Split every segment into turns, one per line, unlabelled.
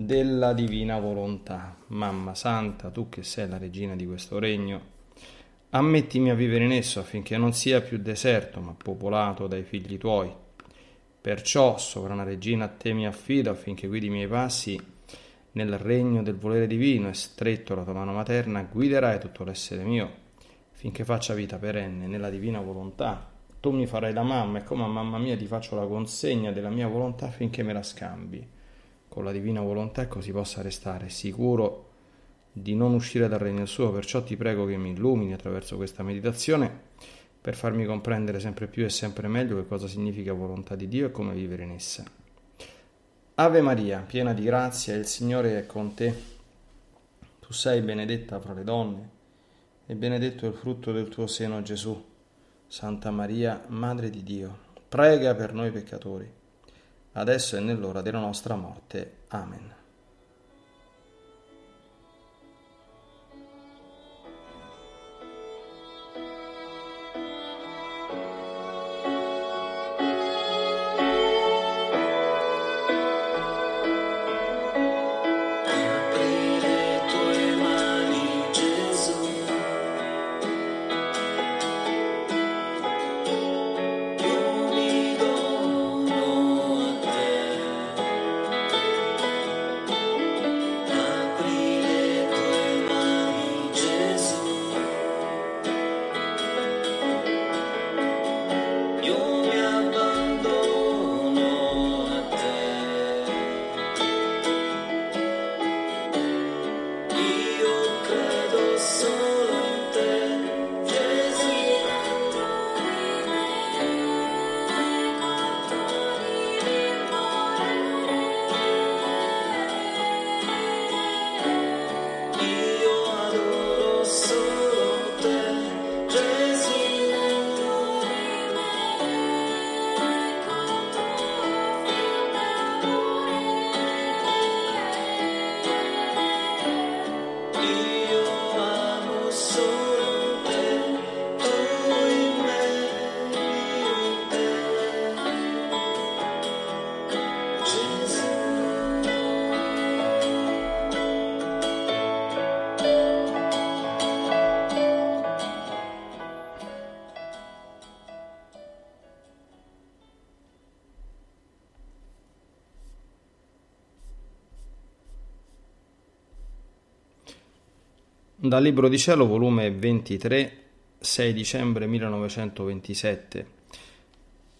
della divina volontà. Mamma Santa, tu che sei la regina di questo regno, ammettimi a vivere in esso affinché non sia più deserto, ma popolato dai figli tuoi. Perciò, sovrana regina, a te mi affido affinché guidi i miei passi nel regno del volere divino e stretto la tua mano materna guiderai tutto l'essere mio, finché faccia vita perenne nella divina volontà. Tu mi farai la mamma e come a mamma mia ti faccio la consegna della mia volontà affinché me la scambi con la divina volontà così possa restare sicuro di non uscire dal regno suo. Perciò ti prego che mi illumini attraverso questa meditazione per farmi comprendere sempre più e sempre meglio che cosa significa volontà di Dio e come vivere in essa. Ave Maria, piena di grazia, il Signore è con te. Tu sei benedetta fra le donne e benedetto è il frutto del tuo seno Gesù. Santa Maria, Madre di Dio, prega per noi peccatori adesso e nell'ora della nostra morte. Amen. Dal Libro di Cielo, volume 23, 6 dicembre 1927.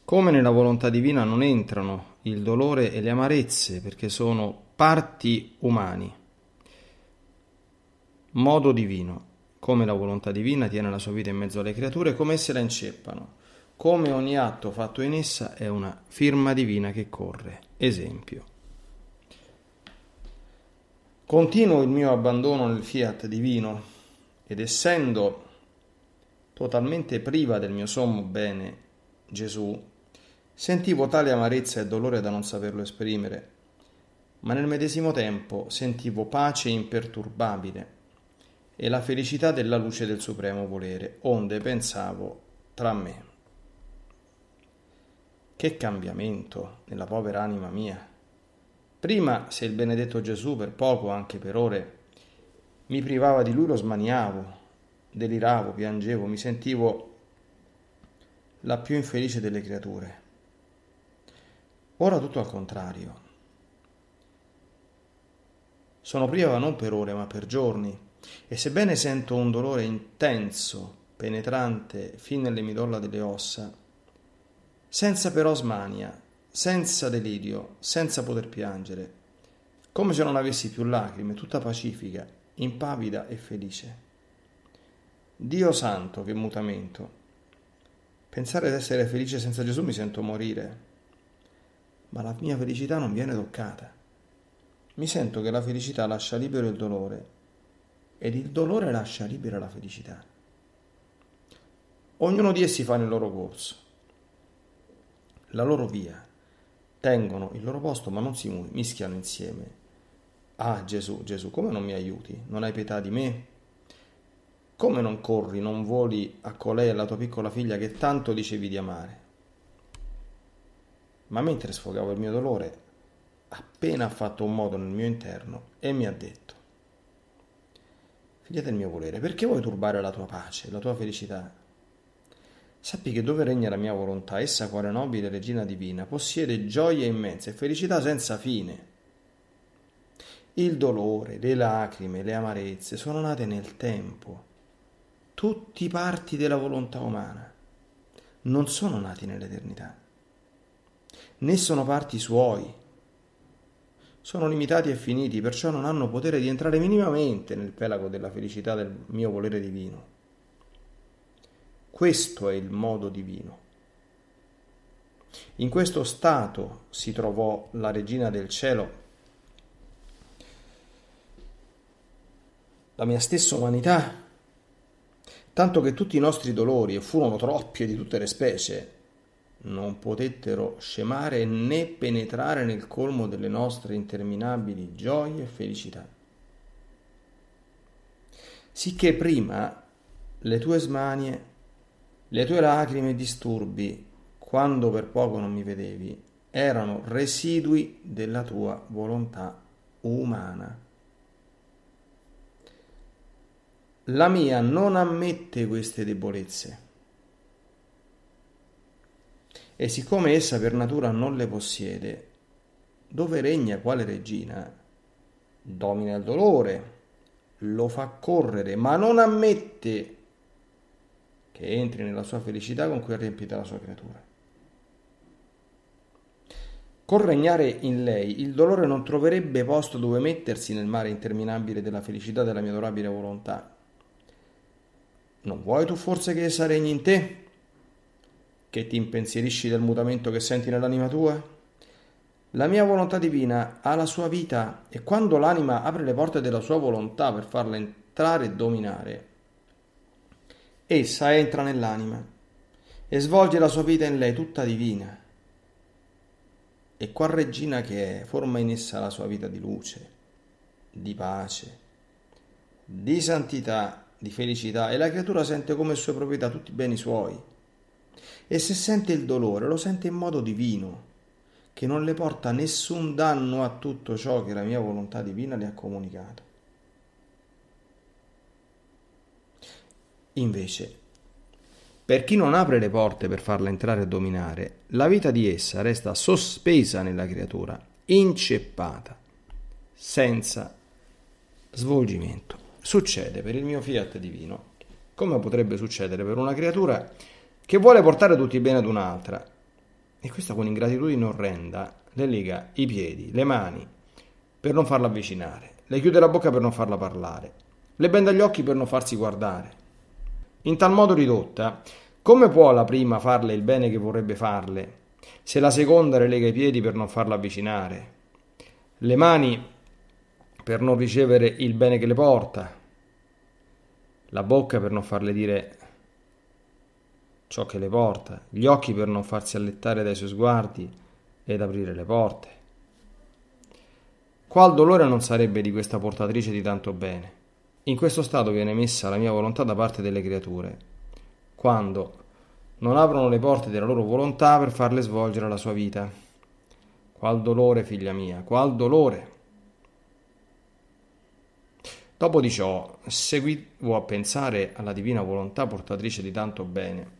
Come nella volontà divina non entrano il dolore e le amarezze perché sono parti umani. Modo divino. Come la volontà divina tiene la sua vita in mezzo alle creature, come esse la inceppano. Come ogni atto fatto in essa è una firma divina che corre. Esempio. Continuo il mio abbandono nel fiat divino ed essendo totalmente priva del mio sommo bene, Gesù, sentivo tale amarezza e dolore da non saperlo esprimere, ma nel medesimo tempo sentivo pace imperturbabile e la felicità della luce del supremo volere, onde pensavo tra me. Che cambiamento nella povera anima mia! Prima, se il benedetto Gesù per poco, anche per ore, mi privava di lui, lo smaniavo, deliravo, piangevo, mi sentivo la più infelice delle creature. Ora tutto al contrario. Sono priva non per ore, ma per giorni, e sebbene sento un dolore intenso, penetrante, fin nelle midolla delle ossa, senza però smania, senza delirio, senza poter piangere, come se non avessi più lacrime, tutta pacifica, impavida e felice. Dio santo, che mutamento! Pensare di essere felice senza Gesù mi sento morire, ma la mia felicità non viene toccata. mi sento che la felicità lascia libero il dolore ed il dolore lascia libera la felicità. Ognuno di essi fa nel loro corso, la loro via, tengono il loro posto ma non si mischiano insieme. Ah Gesù, Gesù, come non mi aiuti? Non hai pietà di me? Come non corri, non voli a colei alla tua piccola figlia che tanto dicevi di amare? Ma mentre sfogavo il mio dolore, appena ha fatto un modo nel mio interno e mi ha detto, figlia del mio volere, perché vuoi turbare la tua pace, la tua felicità? Sappi che dove regna la mia volontà, essa, quale nobile regina divina, possiede gioie immense e felicità senza fine. Il dolore, le lacrime, le amarezze sono nate nel tempo, tutti parti della volontà umana, non sono nati nell'eternità, né sono parti suoi, sono limitati e finiti, perciò non hanno potere di entrare minimamente nel pelago della felicità del mio volere divino. Questo è il modo divino. In questo stato si trovò la regina del cielo, la mia stessa umanità, tanto che tutti i nostri dolori, e furono troppi di tutte le specie, non potettero scemare né penetrare nel colmo delle nostre interminabili gioie e felicità. Sicché prima le tue smanie, le tue lacrime e disturbi, quando per poco non mi vedevi, erano residui della tua volontà umana. La mia non ammette queste debolezze e siccome essa per natura non le possiede, dove regna quale regina, domina il dolore, lo fa correre, ma non ammette che entri nella sua felicità con cui ha riempita la sua creatura. Con regnare in lei, il dolore non troverebbe posto dove mettersi nel mare interminabile della felicità della mia adorabile volontà. Non vuoi tu forse che essa regni in te? che ti impensierisci del mutamento che senti nell'anima tua? La mia volontà divina ha la sua vita e quando l'anima apre le porte della sua volontà per farla entrare e dominare, essa entra nell'anima e svolge la sua vita in lei tutta divina. E qual regina che è, forma in essa la sua vita di luce, di pace, di santità, di felicità e la creatura sente come sue proprietà tutti i beni suoi e se sente il dolore lo sente in modo divino, che non le porta nessun danno a tutto ciò che la mia volontà divina le ha comunicato. Invece, per chi non apre le porte per farla entrare e dominare, la vita di essa resta sospesa nella creatura, inceppata, senza svolgimento. Succede per il mio fiat divino, come potrebbe succedere per una creatura che vuole portare tutti i beni ad un'altra. E questa con ingratitudine orrenda le lega i piedi, le mani, per non farla avvicinare, le chiude la bocca per non farla parlare, le benda gli occhi per non farsi guardare. In tal modo ridotta, come può la prima farle il bene che vorrebbe farle, se la seconda le lega i piedi per non farla avvicinare, le mani per non ricevere il bene che le porta, la bocca per non farle dire ciò che le porta, gli occhi per non farsi allettare dai suoi sguardi ed aprire le porte. Qual dolore non sarebbe di questa portatrice di tanto bene? In questo stato viene messa la mia volontà da parte delle creature, quando non aprono le porte della loro volontà per farle svolgere la sua vita. Qual dolore, figlia mia, qual Dopo di ciò, seguivo a pensare alla divina volontà portatrice di tanto bene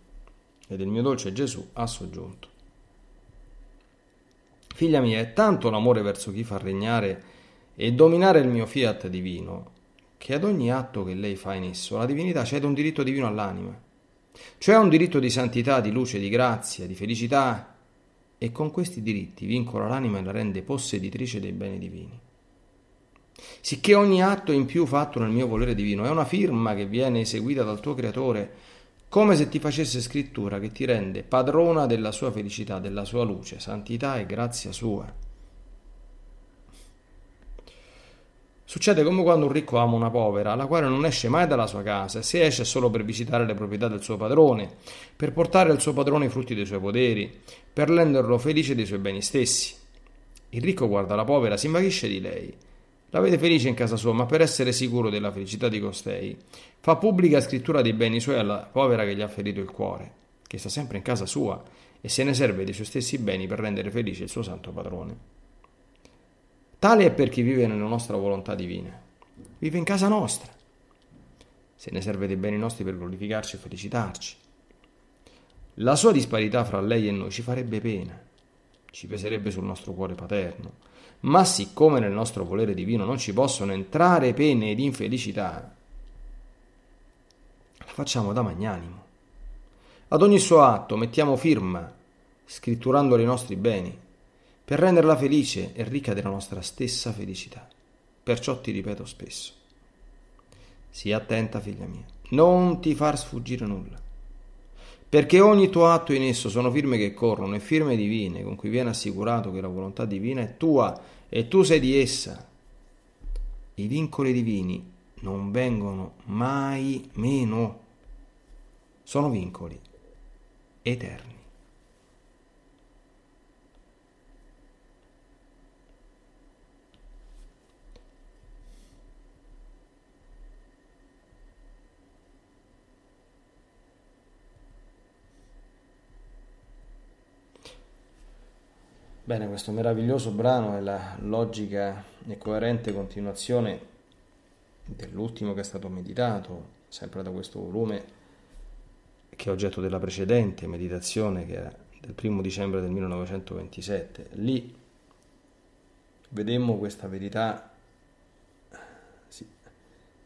e del mio dolce Gesù ha soggiunto. Figlia mia, è tanto l'amore verso chi fa regnare e dominare il mio fiat divino, che ad ogni atto che lei fa in esso la divinità cede un diritto divino all'anima, cioè un diritto di santità, di luce, di grazia, di felicità, e con questi diritti vincola l'anima e la rende posseditrice dei beni divini. Sicché ogni atto in più fatto nel mio volere divino è una firma che viene eseguita dal tuo creatore come se ti facesse scrittura che ti rende padrona della sua felicità, della sua luce, santità e grazia sua. Succede come quando un ricco ama una povera, la quale non esce mai dalla sua casa, e se esce solo per visitare le proprietà del suo padrone, per portare al suo padrone i frutti dei suoi poderi, per renderlo felice dei suoi beni stessi. Il ricco guarda la povera, si invaghisce di lei. La vede felice in casa sua, ma per essere sicuro della felicità di costei, fa pubblica scrittura dei beni suoi alla povera che gli ha ferito il cuore, che sta sempre in casa sua, e se ne serve dei suoi stessi beni per rendere felice il suo santo padrone. Tale è per chi vive nella nostra volontà divina. Vive in casa nostra. Se ne serve dei beni nostri per glorificarci e felicitarci. La sua disparità fra lei e noi ci farebbe pena ci peserebbe sul nostro cuore paterno. Ma siccome nel nostro volere divino non ci possono entrare pene ed infelicità, la facciamo da magnanimo. Ad ogni suo atto mettiamo firma, scritturandole i nostri beni, per renderla felice e ricca della nostra stessa felicità. Perciò ti ripeto spesso, sii attenta figlia mia, non ti far sfuggire nulla perché ogni tuo atto in esso sono firme che corrono e firme divine con cui viene assicurato che la volontà divina è tua e tu sei di essa. I vincoli divini non vengono mai meno, sono vincoli eterni. Bene, questo meraviglioso brano è la logica e coerente continuazione dell'ultimo che è stato meditato, sempre da questo volume che è oggetto della precedente meditazione che era del primo dicembre del 1927. Lì vedemmo questa verità, sì,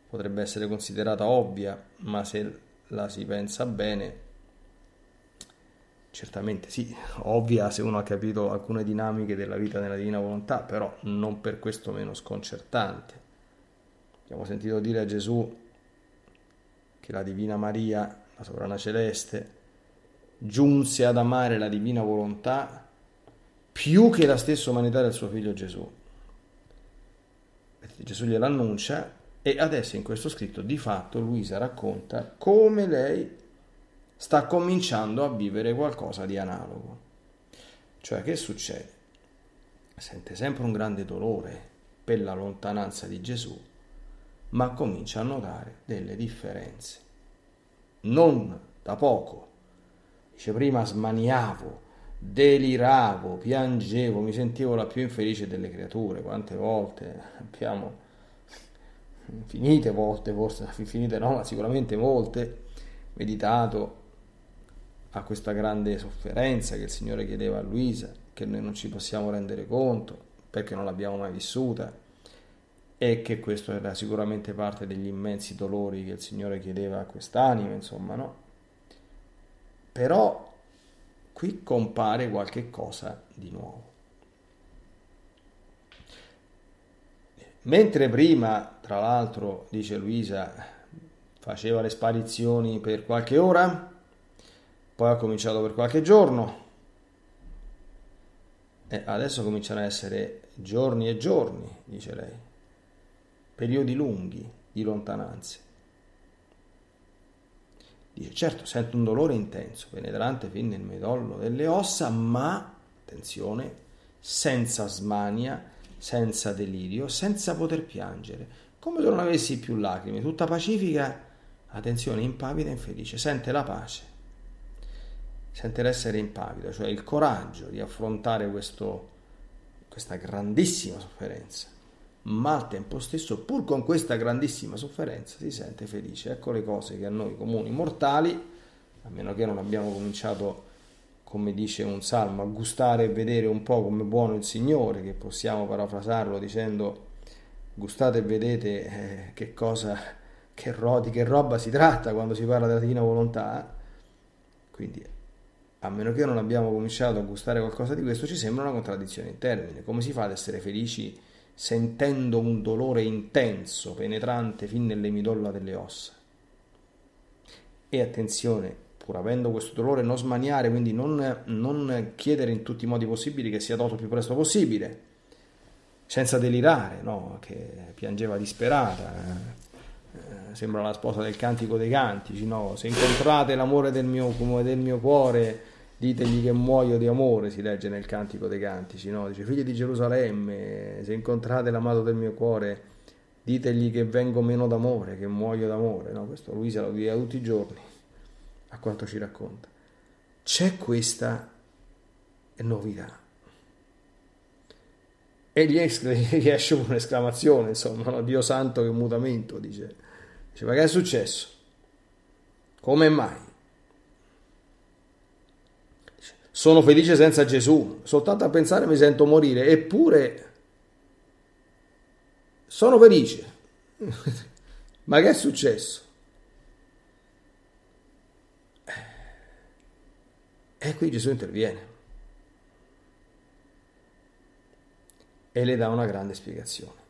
potrebbe essere considerata ovvia, ma se la si pensa bene certamente sì, ovvia se uno ha capito alcune dinamiche della vita nella divina volontà, però non per questo meno sconcertante. Abbiamo sentito dire a Gesù che la Divina Maria, la sovrana celeste, giunse ad amare la divina volontà più che la stessa umanità del suo figlio Gesù. Gesù gliel'annuncia e adesso in questo scritto di fatto Luisa racconta come lei sta cominciando a vivere qualcosa di analogo. Cioè, che succede? Sente sempre un grande dolore per la lontananza di Gesù, ma comincia a notare delle differenze. Non da poco. Dice prima smaniavo, deliravo, piangevo, mi sentivo la più infelice delle creature. Quante volte abbiamo, infinite volte, forse infinite no, ma sicuramente molte, meditato a questa grande sofferenza che il Signore chiedeva a Luisa, che noi non ci possiamo rendere conto perché non l'abbiamo mai vissuta e che questo era sicuramente parte degli immensi dolori che il Signore chiedeva a quest'anima, insomma, no? Però qui compare qualche cosa di nuovo. Mentre prima, tra l'altro, dice Luisa, faceva le sparizioni per qualche ora, poi ha cominciato per qualche giorno. E adesso cominciano ad essere giorni e giorni, dice lei, periodi lunghi di lontananze. Dice, certo, sento un dolore intenso, penetrante fin nel medollo delle ossa, ma, attenzione, senza smania, senza delirio, senza poter piangere, come se non avessi più lacrime, tutta pacifica, attenzione, impavida e infelice, sente la pace sente l'essere impavido, cioè il coraggio di affrontare questo, questa grandissima sofferenza, ma al tempo stesso, pur con questa grandissima sofferenza, si sente felice. Ecco le cose che a noi comuni mortali, a meno che non abbiamo cominciato, come dice un salmo, a gustare e vedere un po' come buono il Signore, che possiamo parafrasarlo dicendo gustate e vedete eh, che cosa, che, ro- di che roba si tratta quando si parla della divina volontà. Quindi a meno che non abbiamo cominciato a gustare qualcosa di questo, ci sembra una contraddizione in termini. Come si fa ad essere felici sentendo un dolore intenso, penetrante fin nelle midolla delle ossa? E attenzione, pur avendo questo dolore, non smaniare, quindi non, non chiedere in tutti i modi possibili che sia tolto il più presto possibile. senza delirare, no? che piangeva disperata. Eh, sembra la sposa del cantico dei cantici, no? se incontrate l'amore del mio, del mio cuore, ditegli che muoio di amore, si legge nel cantico dei cantici, no? dice figli di Gerusalemme, se incontrate l'amato del mio cuore, ditegli che vengo meno d'amore, che muoio d'amore, no? questo Luisa lo dice tutti i giorni, a quanto ci racconta. C'è questa novità e gli, gli esce un'esclamazione, insomma, no? Dio santo che mutamento, dice. dice. Ma che è successo? Come mai? Dice, sono felice senza Gesù, soltanto a pensare mi sento morire, eppure sono felice. Ma che è successo? E qui Gesù interviene. e le dà una grande spiegazione.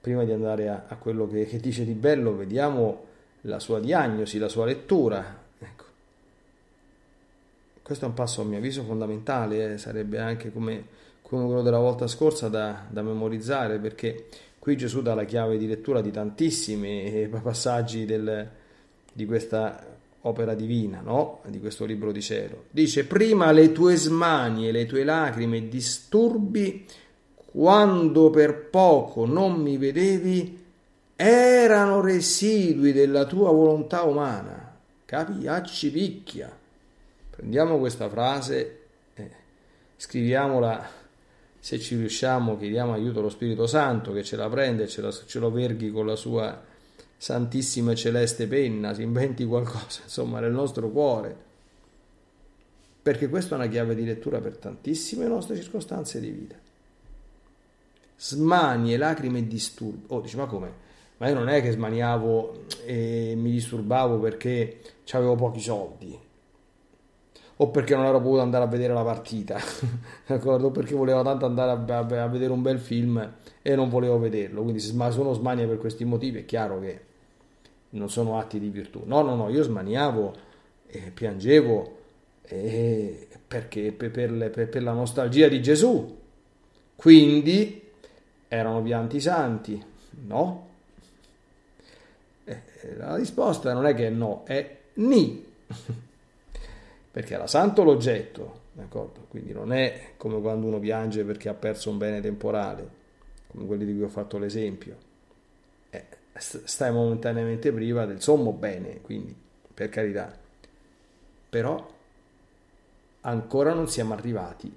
Prima di andare a, a quello che, che, dice di bello, vediamo la sua diagnosi, la sua lettura. Questo è un passo a mio avviso fondamentale, eh, sarebbe anche come, come, quello della volta scorsa da, da memorizzare, perché qui Gesù dà la chiave di lettura di tantissimi eh, passaggi del, di questa opera divina, no? Di questo libro di cielo. Dice: Prima le tue smanie, le tue lacrime disturbi, quando per poco non mi vedevi, erano residui della tua volontà umana. Capi? Accipicchia. Prendiamo questa frase, eh, scriviamola. Se ci riusciamo, chiediamo aiuto allo Spirito Santo che ce la prende e ce, ce lo verghi con la sua santissima e celeste penna, si inventi qualcosa, insomma, nel nostro cuore. Perché questa è una chiave di lettura per tantissime nostre circostanze di vita. Smanie, lacrime e disturbi. Oh, dici, ma come? Ma io non è che smaniavo e mi disturbavo perché avevo pochi soldi o perché non ero potuto andare a vedere la partita, d'accordo? Perché volevo tanto andare a, a, a, vedere un bel film e non volevo vederlo. Quindi se sono smania per questi motivi è chiaro che non sono atti di virtù. No, no, no, io smaniavo e piangevo e perché per, per, per la nostalgia di Gesù. Quindi erano pianti santi? No. Eh, la risposta non è che no, è ni. perché era santo l'oggetto, d'accordo? Quindi non è come quando uno piange perché ha perso un bene temporale, come quelli di cui ho fatto l'esempio stai momentaneamente priva del sommo bene, quindi per carità. Però ancora non siamo arrivati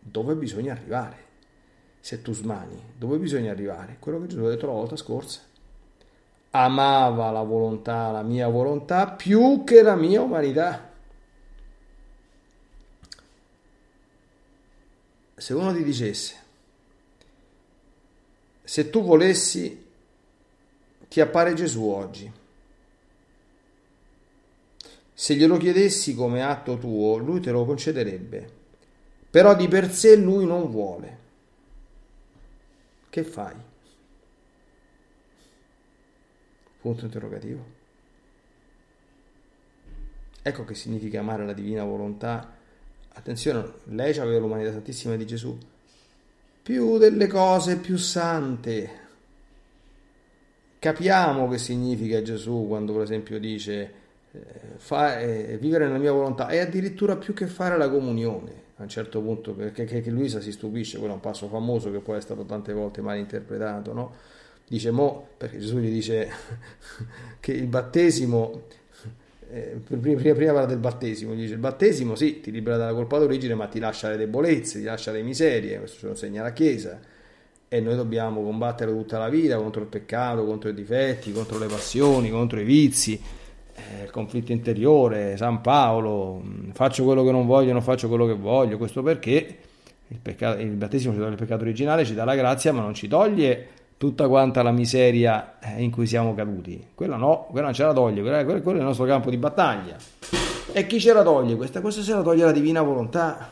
dove bisogna arrivare. Se tu smani, dove bisogna arrivare? Quello che Gesù ha detto la volta scorsa. Amava la volontà, la mia volontà, più che la mia umanità. Se uno ti dicesse, se tu volessi ti appare Gesù oggi. Se glielo chiedessi come atto tuo, lui te lo concederebbe, però di per sé lui non vuole. Che fai? Punto interrogativo. Ecco che significa amare la divina volontà. Attenzione, lei aveva l'umanità santissima di Gesù. Più delle cose più sante, Capiamo che significa Gesù quando per esempio dice eh, fa, eh, vivere nella mia volontà e addirittura più che fare la comunione a un certo punto perché che, che Luisa si stupisce quello è un passo famoso che poi è stato tante volte mal interpretato no? dice mo perché Gesù gli dice che il battesimo eh, prima, prima, parla del battesimo gli dice il battesimo sì ti libera dalla colpa d'origine ma ti lascia le debolezze ti lascia le miserie questo ce lo insegna la Chiesa. E noi dobbiamo combattere tutta la vita contro il peccato, contro i difetti, contro le passioni, contro i vizi, eh, il conflitto interiore, San Paolo, mm, faccio quello che non voglio, non faccio quello che voglio, questo perché il, peccato, il battesimo ci toglie il peccato originale, ci dà la grazia, ma non ci toglie tutta quanta la miseria eh, in cui siamo caduti. Quella no, quella non ce la toglie, quella, quello è il nostro campo di battaglia. E chi ce la toglie? Questa cosa se la toglie la divina volontà.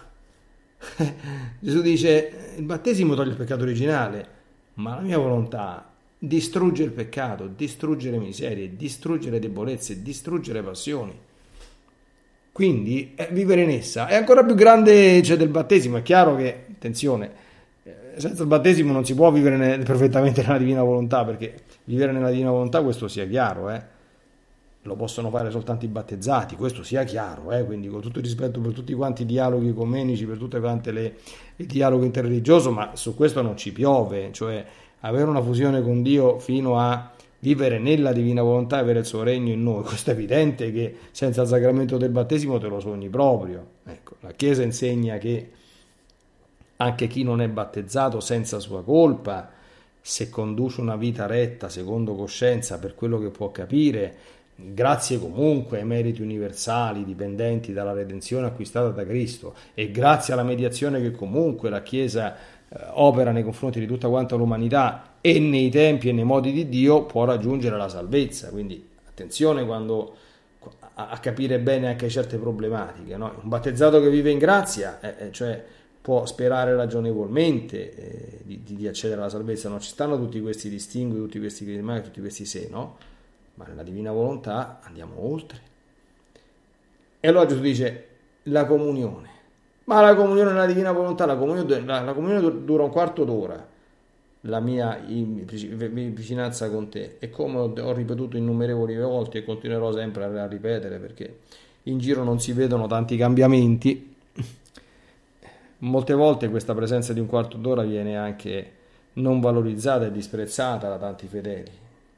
Gesù dice, il battesimo toglie il peccato originale, ma la mia volontà distrugge il peccato, distrugge le miserie, distrugge le debolezze, distrugge le passioni. Quindi eh, vivere in essa è ancora più grande cioè, del battesimo. È chiaro che attenzione, senza il battesimo non si può vivere ne- perfettamente nella divina volontà, perché vivere nella divina volontà questo sia chiaro, eh? lo possono fare soltanto i battezzati, questo sia chiaro, eh? quindi con tutto il rispetto per tutti quanti i dialoghi ecumenici, per tutte quante le, il dialogo interreligioso, ma su questo non ci piove, cioè avere una fusione con Dio fino a vivere nella divina volontà e avere il suo regno in noi. Questo è evidente che senza il sacramento del battesimo te lo sogni proprio. Ecco, la Chiesa insegna che anche chi non è battezzato senza sua colpa, se conduce una vita retta secondo coscienza per quello che può capire, grazie comunque ai meriti universali dipendenti dalla redenzione acquistata da Cristo e grazie alla mediazione che comunque la Chiesa eh, opera nei confronti di tutta quanta l'umanità e nei tempi e nei modi di Dio può raggiungere la salvezza. Quindi attenzione quando a, capire bene anche certe problematiche. No? Un battezzato che vive in grazia, eh, eh, cioè può sperare ragionevolmente eh, di, di, accedere alla salvezza. Non ci stanno tutti questi distingui, tutti questi crimini, tutti questi se, no? Ma nella divina volontà andiamo oltre. E allora Gesù dice la comunione ma la comunione nella divina volontà, la comunione, la, la comunione dura un quarto d'ora, la mia vicinanza con te. E come ho ripetuto innumerevoli volte e continuerò sempre a ripetere perché in giro non si vedono tanti cambiamenti, molte volte questa presenza di un quarto d'ora viene anche non valorizzata e disprezzata da tanti fedeli,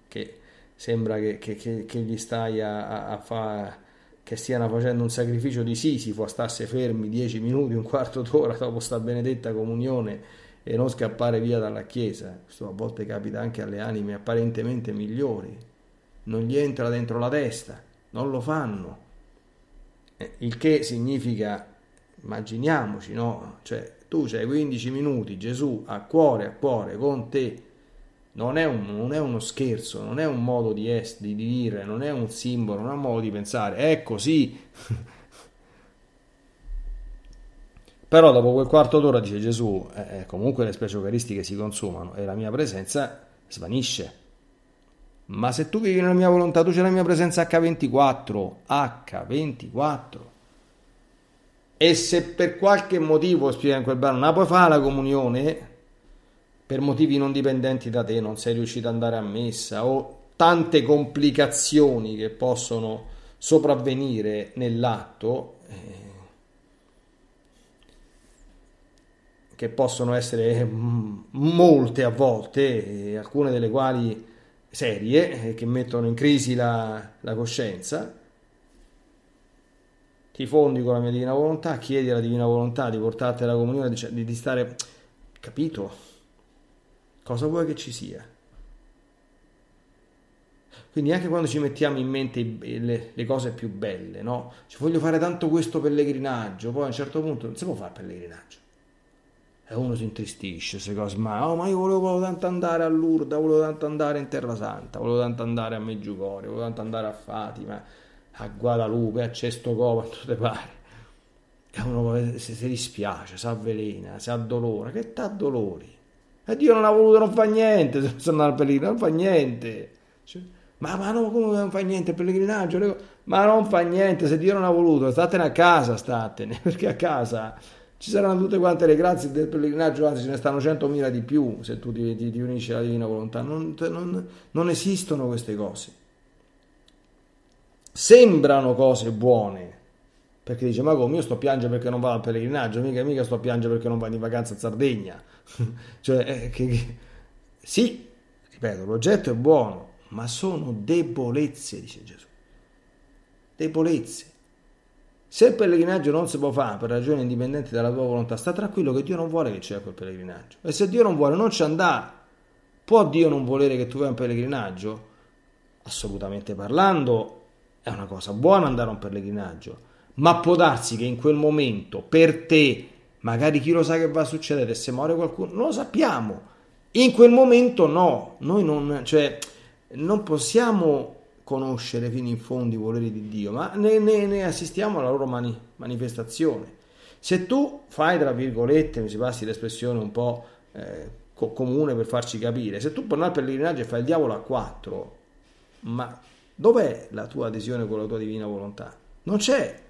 che sembra che, che, che, che gli stai a, a, fare che stiano facendo un sacrificio di Sisifo a starsi fermi dieci minuti, un quarto d'ora dopo sta benedetta comunione e non scappare via dalla chiesa. Questo a volte capita anche alle anime apparentemente migliori. Non gli entra dentro la testa, non lo fanno. Eh, il che significa, immaginiamoci, no? Cioè, tu c'hai 15 minuti, Gesù a cuore a cuore con te, non è, un, non è uno scherzo, non è un modo di, es, di dire, non è un simbolo, non è un modo di pensare, è così. Però dopo quel quarto d'ora, dice Gesù, eh, eh, comunque le specie eucaristiche si consumano e la mia presenza svanisce. Ma se tu vivi nella mia volontà, tu c'è la mia presenza H24, H24. E se per qualche motivo, spiega in quel brano, non puoi fare la comunione, per motivi non dipendenti da te non sei riuscito ad andare a messa o tante complicazioni che possono sopravvenire nell'atto eh, che possono essere mm, molte a volte, alcune delle quali serie, eh, che mettono in crisi la, la coscienza, ti fondi con la mia divina volontà, chiedi alla divina volontà di portarti alla comunione, di, di stare, capito? Cosa vuoi che ci sia? Quindi anche quando ci mettiamo in mente le, le, cose più belle, no? Ci voglio fare tanto questo pellegrinaggio, poi a un certo punto non si può fare pellegrinaggio. E uno si intristisce, se cose, ma, oh, ma io volevo, volevo, tanto andare a Lourdes, volevo tanto andare in Terra Santa, volevo tanto andare a Meggiugorio, volevo tanto andare a Fatima, a Guadalupe, a Cestocova, a tutte pare. E uno si, si dispiace, si avvelena, si ha dolore, che t'ha dolori? E Dio non ha voluto, non fa niente, se sono al pellegrinaggio, non fa niente. Cioè, ma, ma no, come non fa niente il pellegrinaggio? Ma non fa niente, se Dio non ha voluto, statene a casa, statene, perché a casa ci saranno tutte quante le grazie del pellegrinaggio, anzi ce ne stanno centomila di più se tu ti, ti, ti unisci alla divina volontà. Non, non, non esistono queste cose. Sembrano cose buone, perché dice ma come? Io sto a piangere perché non vado al pellegrinaggio mica, mica sto a piangere perché non vado in vacanza a Sardegna. Cioè eh, che, che, sì ripeto l'oggetto è buono ma sono debolezze dice Gesù. Debolezze. Se il pellegrinaggio non si può fare per ragioni indipendenti dalla tua volontà sta tranquillo che Dio non vuole che sia quel pellegrinaggio. E se Dio non vuole non ci andà può Dio non volere che tu vai a un pellegrinaggio? Assolutamente parlando è una cosa buona andare a un pellegrinaggio ma può darsi che in quel momento per te, magari chi lo sa che va a succedere, se muore qualcuno, lo sappiamo. In quel momento no, noi non, cioè, non possiamo conoscere fino in fondo i voleri di Dio, ma ne, ne, ne assistiamo alla loro mani, manifestazione. Se tu fai, tra virgolette, mi si passi l'espressione un po' eh, co- comune per farci capire, se tu per al pellegrinaggio e fai il diavolo a quattro, ma dov'è la tua adesione con la tua divina volontà? Non c'è.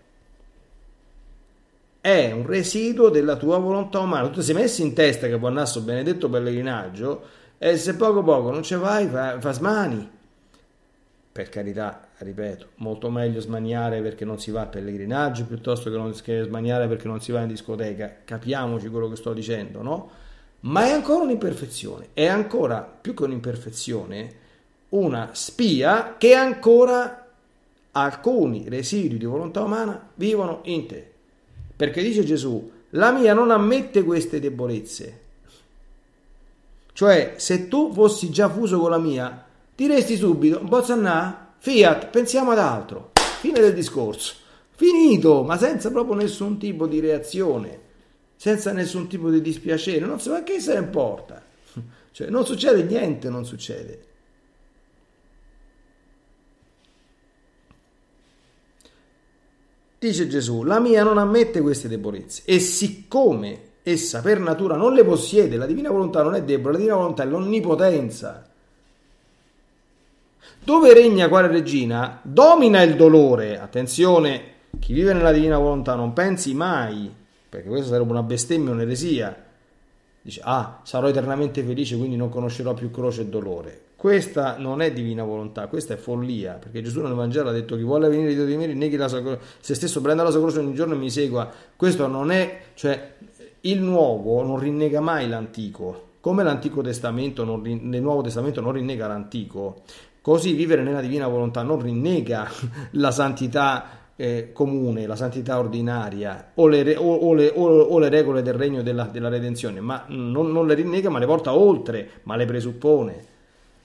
è un residuo della tua volontà umana. Tu sei messo in testa che può andare sto benedetto pellegrinaggio e se poco poco non ci vai, fa, fa smani. Per carità, ripeto, molto meglio smaniare perché non si va al pellegrinaggio piuttosto che, non, che smaniare perché non si va in discoteca. Capiamoci quello che sto dicendo, no? Ma è ancora un'imperfezione, è ancora più che un'imperfezione, una spia che ancora alcuni residui di volontà umana vivono in te. Perché dice Gesù, la mia non ammette queste debolezze. Cioè, se tu fossi già fuso con la mia, diresti subito, Bozzannà, Fiat, pensiamo ad altro. Fine del discorso. Finito, ma senza proprio nessun tipo di reazione, senza nessun tipo di dispiacere. Non so, ma che se ne importa? Cioè, non succede niente, non succede. Dice Gesù, la mia non ammette queste debolezze e siccome essa per natura non le possiede, la divina volontà non è debole, la divina volontà è l'onnipotenza. Dove regna quale regina, domina il dolore. Attenzione, chi vive nella divina volontà non pensi mai, perché questa sarebbe una bestemmia, un'eresia. Dice, ah, sarò eternamente felice, quindi non conoscerò più croce e dolore. Questa non è divina volontà, questa è follia, perché Gesù nel Vangelo ha detto chi vuole venire di me, neghi la sua croce, se stesso prenda la sua croce ogni giorno e mi segua. Questo non è, cioè il nuovo non rinnega mai l'antico, come l'Antico Testamento non, nel Nuovo Testamento non rinnega l'antico, così vivere nella divina volontà non rinnega la santità eh, comune, la santità ordinaria o le, o, o, le, o le, regole del regno della, della redenzione, ma non, non le rinnega, ma le porta oltre, ma le presuppone.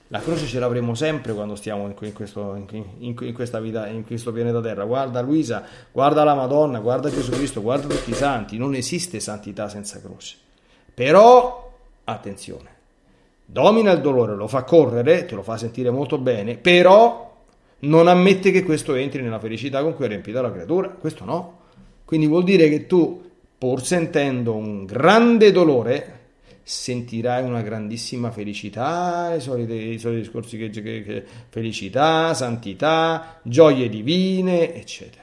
La croce ce l'avremo sempre quando stiamo in, questo, in, in, questa vita, in questo pianeta Terra. Guarda Luisa, guarda la Madonna, guarda Gesù Cristo, guarda tutti i santi. Non esiste santità senza croce. Però, attenzione, domina il dolore, lo fa correre, te lo fa sentire molto bene, però non ammette che questo entri nella felicità con cui è riempita la creatura. Questo no. Quindi vuol dire che tu, pur sentendo un grande dolore, sentirai una grandissima felicità, i soliti, i soliti discorsi che, che, che felicità, santità, gioie divine, eccetera.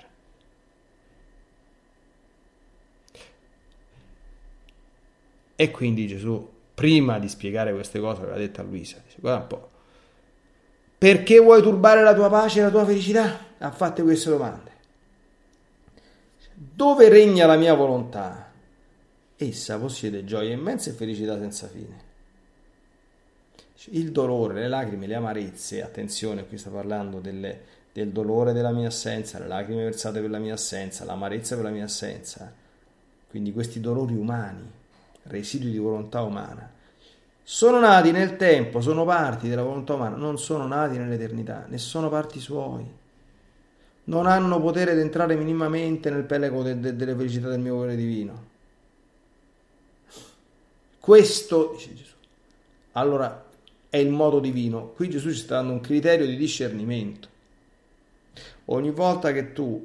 E quindi Gesù, prima di spiegare queste cose, aveva detto a Luisa, dice, guarda un po', perché vuoi turbare la tua pace e la tua felicità? Ha fatto queste domande. Dove regna la mia volontà? essa possiede gioia immensa e felicità senza fine. Il dolore, le lacrime, le amarezze, attenzione, qui sta parlando delle, del dolore della mia assenza, le lacrime versate per la mia assenza, l'amarezza per la mia assenza, quindi questi dolori umani, residui di volontà umana, sono nati nel tempo, sono parti della volontà umana, non sono nati nell'eternità, ne sono parti suoi. Non hanno potere di entrare minimamente nel pelego de, de, delle felicità del mio volere divino. Questo, dice Gesù, allora è il modo divino. Qui Gesù ci sta dando un criterio di discernimento. Ogni volta che tu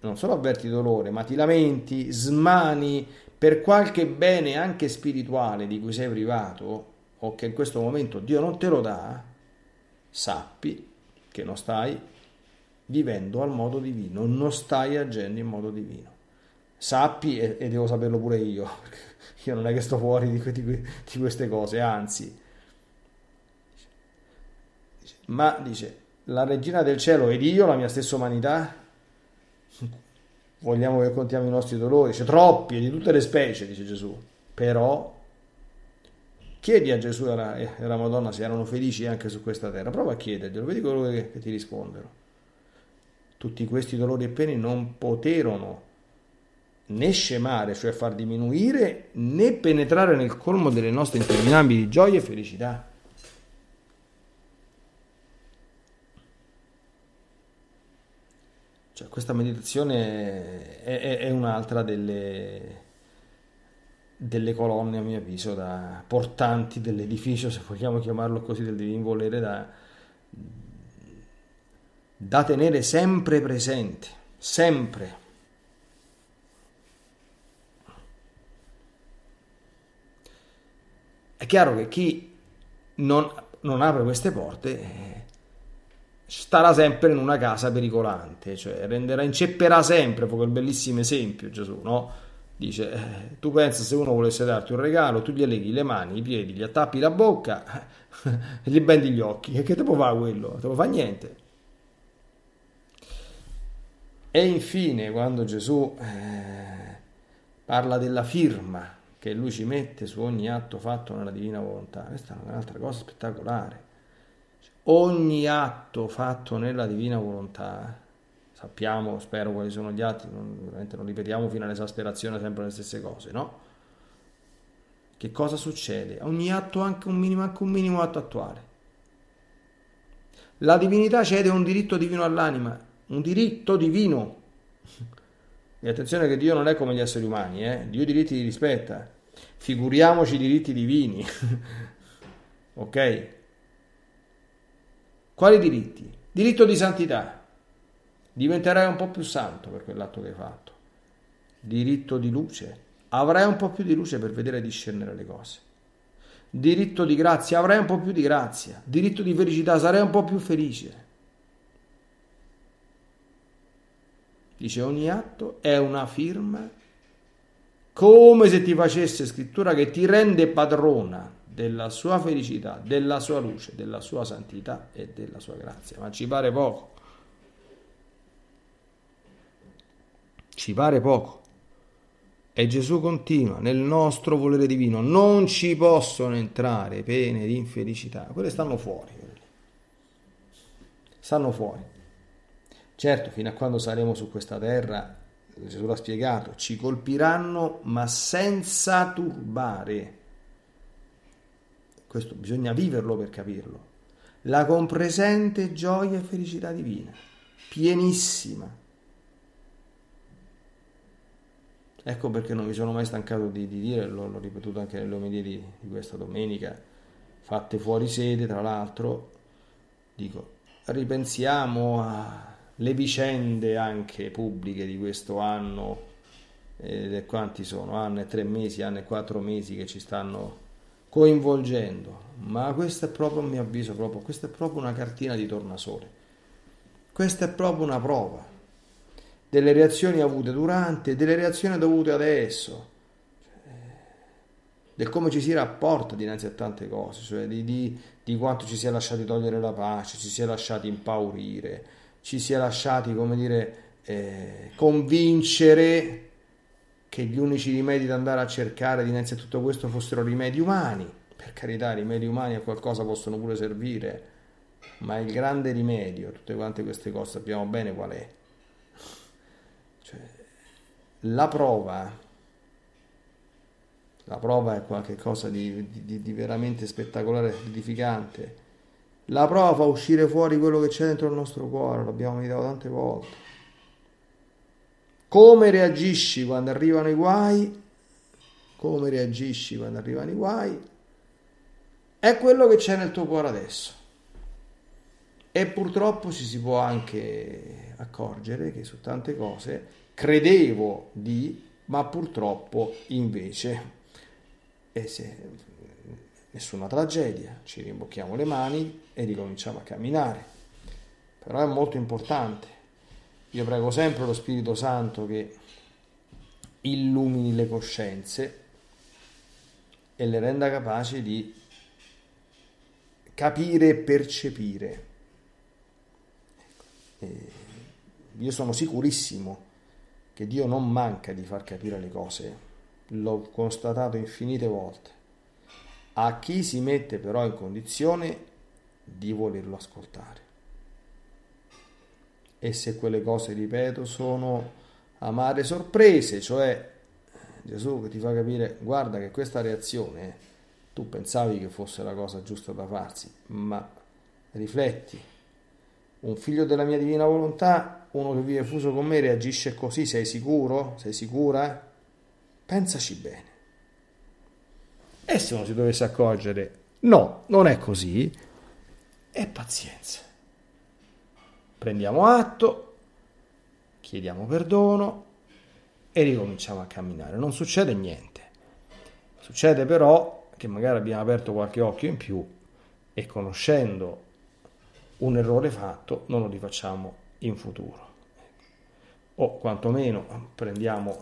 non solo avverti dolore, ma ti lamenti, smani per qualche bene anche spirituale di cui sei privato o che in questo momento Dio non te lo dà, sappi che non stai vivendo al modo divino, non stai agendo in modo divino. Sappi, e, e devo saperlo pure io, io non è che sto fuori di, di, di queste cose, anzi. Ma dice, la regina del cielo ed io, la mia stessa umanità, vogliamo che contiamo i nostri dolori, dice troppi, di tutte le specie, dice Gesù. Però chiedi a Gesù e alla, Madonna se erano felici anche su questa terra, prova a chiederglielo, vedi quello che, che ti rispondono. Tutti questi dolori e pene non poterono né scemare, cioè far diminuire, né penetrare nel colmo delle nostre interminabili gioie e felicità. Cioè, questa meditazione è, è, è un'altra delle, delle, colonne, a mio avviso, da, portanti dell'edificio, se vogliamo chiamarlo così, del divin volere, da, da tenere sempre presente, sempre. È chiaro che chi non, non apre queste porte, eh, starà sempre in una casa pericolante, cioè renderà, incepperà sempre, fu quel bellissimo esempio Gesù, no? Dice, eh, tu pensi se uno volesse darti un regalo, tu gli leghi le mani, i piedi, gli attappi la bocca gli bendi gli occhi, e che te può fare quello? Te può fare niente. E infine, quando Gesù eh, parla della firma che lui ci mette su ogni atto fatto nella divina volontà, questa è un'altra cosa spettacolare ogni atto fatto nella divina volontà, sappiamo, spero quali sono gli atti, non, non ripetiamo fino all'esasperazione sempre le stesse cose, no? Che cosa succede? Ogni atto, anche un minimo, anche un minimo atto attuale. La divinità cede un diritto divino all'anima, un diritto divino. E attenzione che Dio non è come gli esseri umani, eh? Dio i diritti li rispetta. Figuriamoci i diritti divini. ok? Quali diritti? Diritto di santità. Diventerai un po' più santo per quell'atto che hai fatto. Diritto di luce. Avrai un po' più di luce per vedere e discernere le cose. Diritto di grazia. Avrai un po' più di grazia. Diritto di felicità. Sarai un po' più felice. Dice ogni atto è una firma come se ti facesse scrittura che ti rende padrona della sua felicità, della sua luce, della sua santità e della sua grazia. Ma ci pare poco. Ci pare poco. E Gesù continua, nel nostro volere divino non ci possono entrare pene di infelicità. Quelle stanno fuori. Stanno fuori. Certo, fino a quando saremo su questa terra, Gesù l'ha spiegato, ci colpiranno ma senza turbare questo bisogna viverlo per capirlo, la compresente gioia e felicità divina, pienissima. Ecco perché non mi sono mai stancato di, di dire, l'ho, l'ho, ripetuto anche nelle omelie di, di questa domenica, fatte fuori sede, tra l'altro, dico, ripensiamo alle vicende anche pubbliche di questo anno, eh, quanti sono? Anno e tre mesi, anno e quattro mesi che ci stanno coinvolgendo, ma questa è proprio, a mio avviso, proprio, questa è proprio una cartina di tornasole. Questa è proprio una prova delle reazioni avute durante, delle reazioni dovute adesso, cioè, del come ci si rapporta dinanzi a tante cose, cioè di, di, di quanto ci si è lasciati togliere la pace, ci si è lasciati impaurire, ci si è lasciati, come dire, eh, convincere che gli unici rimedi da andare a cercare dinanzi a tutto questo fossero rimedi umani. Per carità, i rimedi umani a qualcosa possono pure servire, ma il grande rimedio, tutte quante queste cose sappiamo bene qual è. Cioè, la prova, la prova è qualcosa di, di, di veramente spettacolare, edificante. La prova fa uscire fuori quello che c'è dentro il nostro cuore, l'abbiamo meditato tante volte come reagisci quando arrivano i guai? Come reagisci quando arrivano i guai? È quello che c'è nel tuo cuore adesso. E purtroppo ci si può anche accorgere che su tante cose credevo di, ma purtroppo invece. E se nessuna tragedia, ci rimbocchiamo le mani e ricominciamo a camminare. Però è molto importante io prego sempre lo Spirito Santo che illumini le coscienze e le renda capaci di capire e percepire. E io sono sicurissimo che Dio non manca di far capire le cose, l'ho constatato infinite volte. A chi si mette però in condizione di volerlo ascoltare e se quelle cose, ripeto, sono amare sorprese, cioè Gesù che ti fa capire, guarda che questa reazione tu pensavi che fosse la cosa giusta da farsi, ma rifletti, un figlio della mia divina volontà, uno che vive fuso con me, reagisce così, sei sicuro? Sei sicura? Pensaci bene. E se uno si dovesse accorgere, no, non è così, è pazienza prendiamo atto, chiediamo perdono e ricominciamo a camminare. Non succede niente. Succede però che magari abbiamo aperto qualche occhio in più e conoscendo un errore fatto non lo rifacciamo in futuro. O quantomeno prendiamo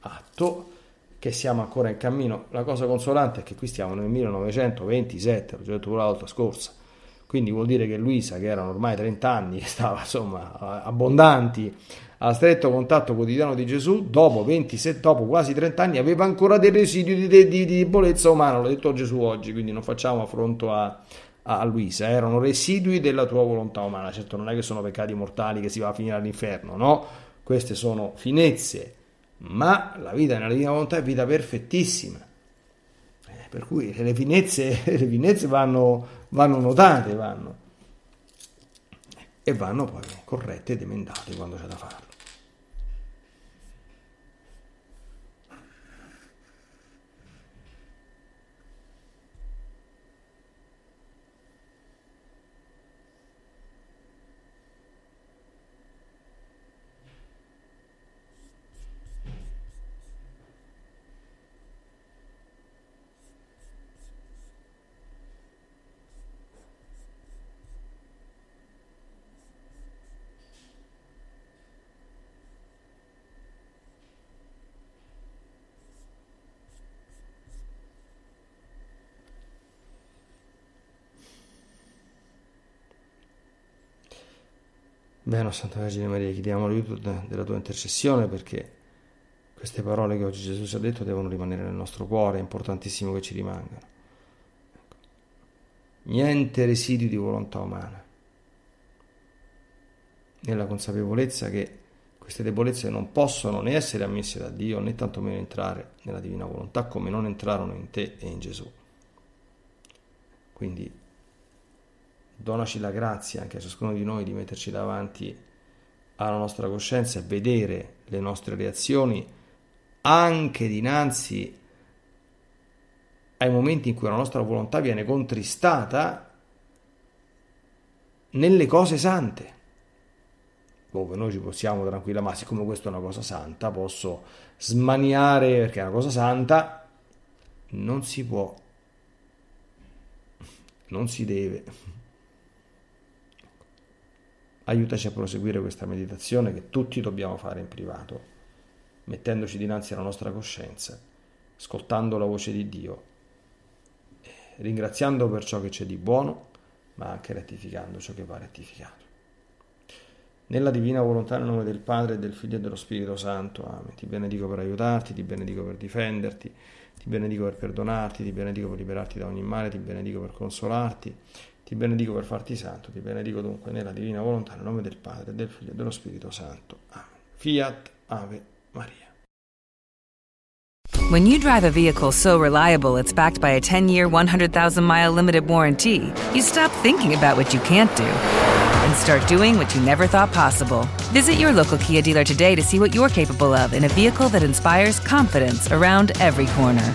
atto che siamo ancora in cammino. La cosa consolante è che qui stiamo nel 1927, l'ho già detto la volta scorsa, quindi vuol dire che Luisa, che erano ormai 30 anni, stava insomma abbondanti a stretto contatto quotidiano di Gesù, dopo, 27, dopo quasi 30 anni aveva ancora dei residui di, di, di debolezza umana, l'ha detto Gesù oggi, quindi non facciamo affronto a, a Luisa, erano residui della tua volontà umana, certo non è che sono peccati mortali che si va a finire all'inferno, no? Queste sono finezze, ma la vita nella divina volontà è vita perfettissima. Eh, per cui le finezze, le finezze vanno, vanno notate, vanno e vanno poi corrette ed emendate quando c'è da farlo. Bene, Santa Vergine Maria, chiediamo l'aiuto della tua intercessione perché queste parole che oggi Gesù ci ha detto devono rimanere nel nostro cuore, è importantissimo che ci rimangano. Ecco. Niente residui di volontà umana, nella consapevolezza che queste debolezze non possono né essere ammesse da Dio né tantomeno entrare nella divina volontà come non entrarono in te e in Gesù. Quindi donaci la grazia anche a ciascuno di noi di metterci davanti alla nostra coscienza e vedere le nostre reazioni anche dinanzi ai momenti in cui la nostra volontà viene contristata nelle cose sante. Dove noi ci possiamo tranquillare, ma siccome questa è una cosa santa, posso smaniare perché è una cosa santa, non si può, non si deve aiutaci a proseguire questa meditazione che tutti dobbiamo fare in privato, mettendoci dinanzi alla nostra coscienza, ascoltando la voce di Dio, ringraziando per ciò che c'è di buono, ma anche rettificando ciò che va rettificato. Nella divina volontà, nel nome del Padre, del Figlio e dello Spirito Santo. Amen. Ti benedico per aiutarti, ti benedico per difenderti, ti benedico per perdonarti, ti benedico per liberarti da ogni male, ti benedico per consolarti ti benedico per farti santo, ti benedico dunque nella divina volontà, nel nome del Padre, del Figlio e dello Spirito Santo. Amen. Fiat Ave Maria.
When you drive a vehicle so reliable it's backed by a 10-year, 100,000-mile limited warranty, you stop thinking about what you can't do and start doing what you never thought possible. Visit your local Kia dealer today to see what you're capable of in a vehicle that inspires confidence around every corner.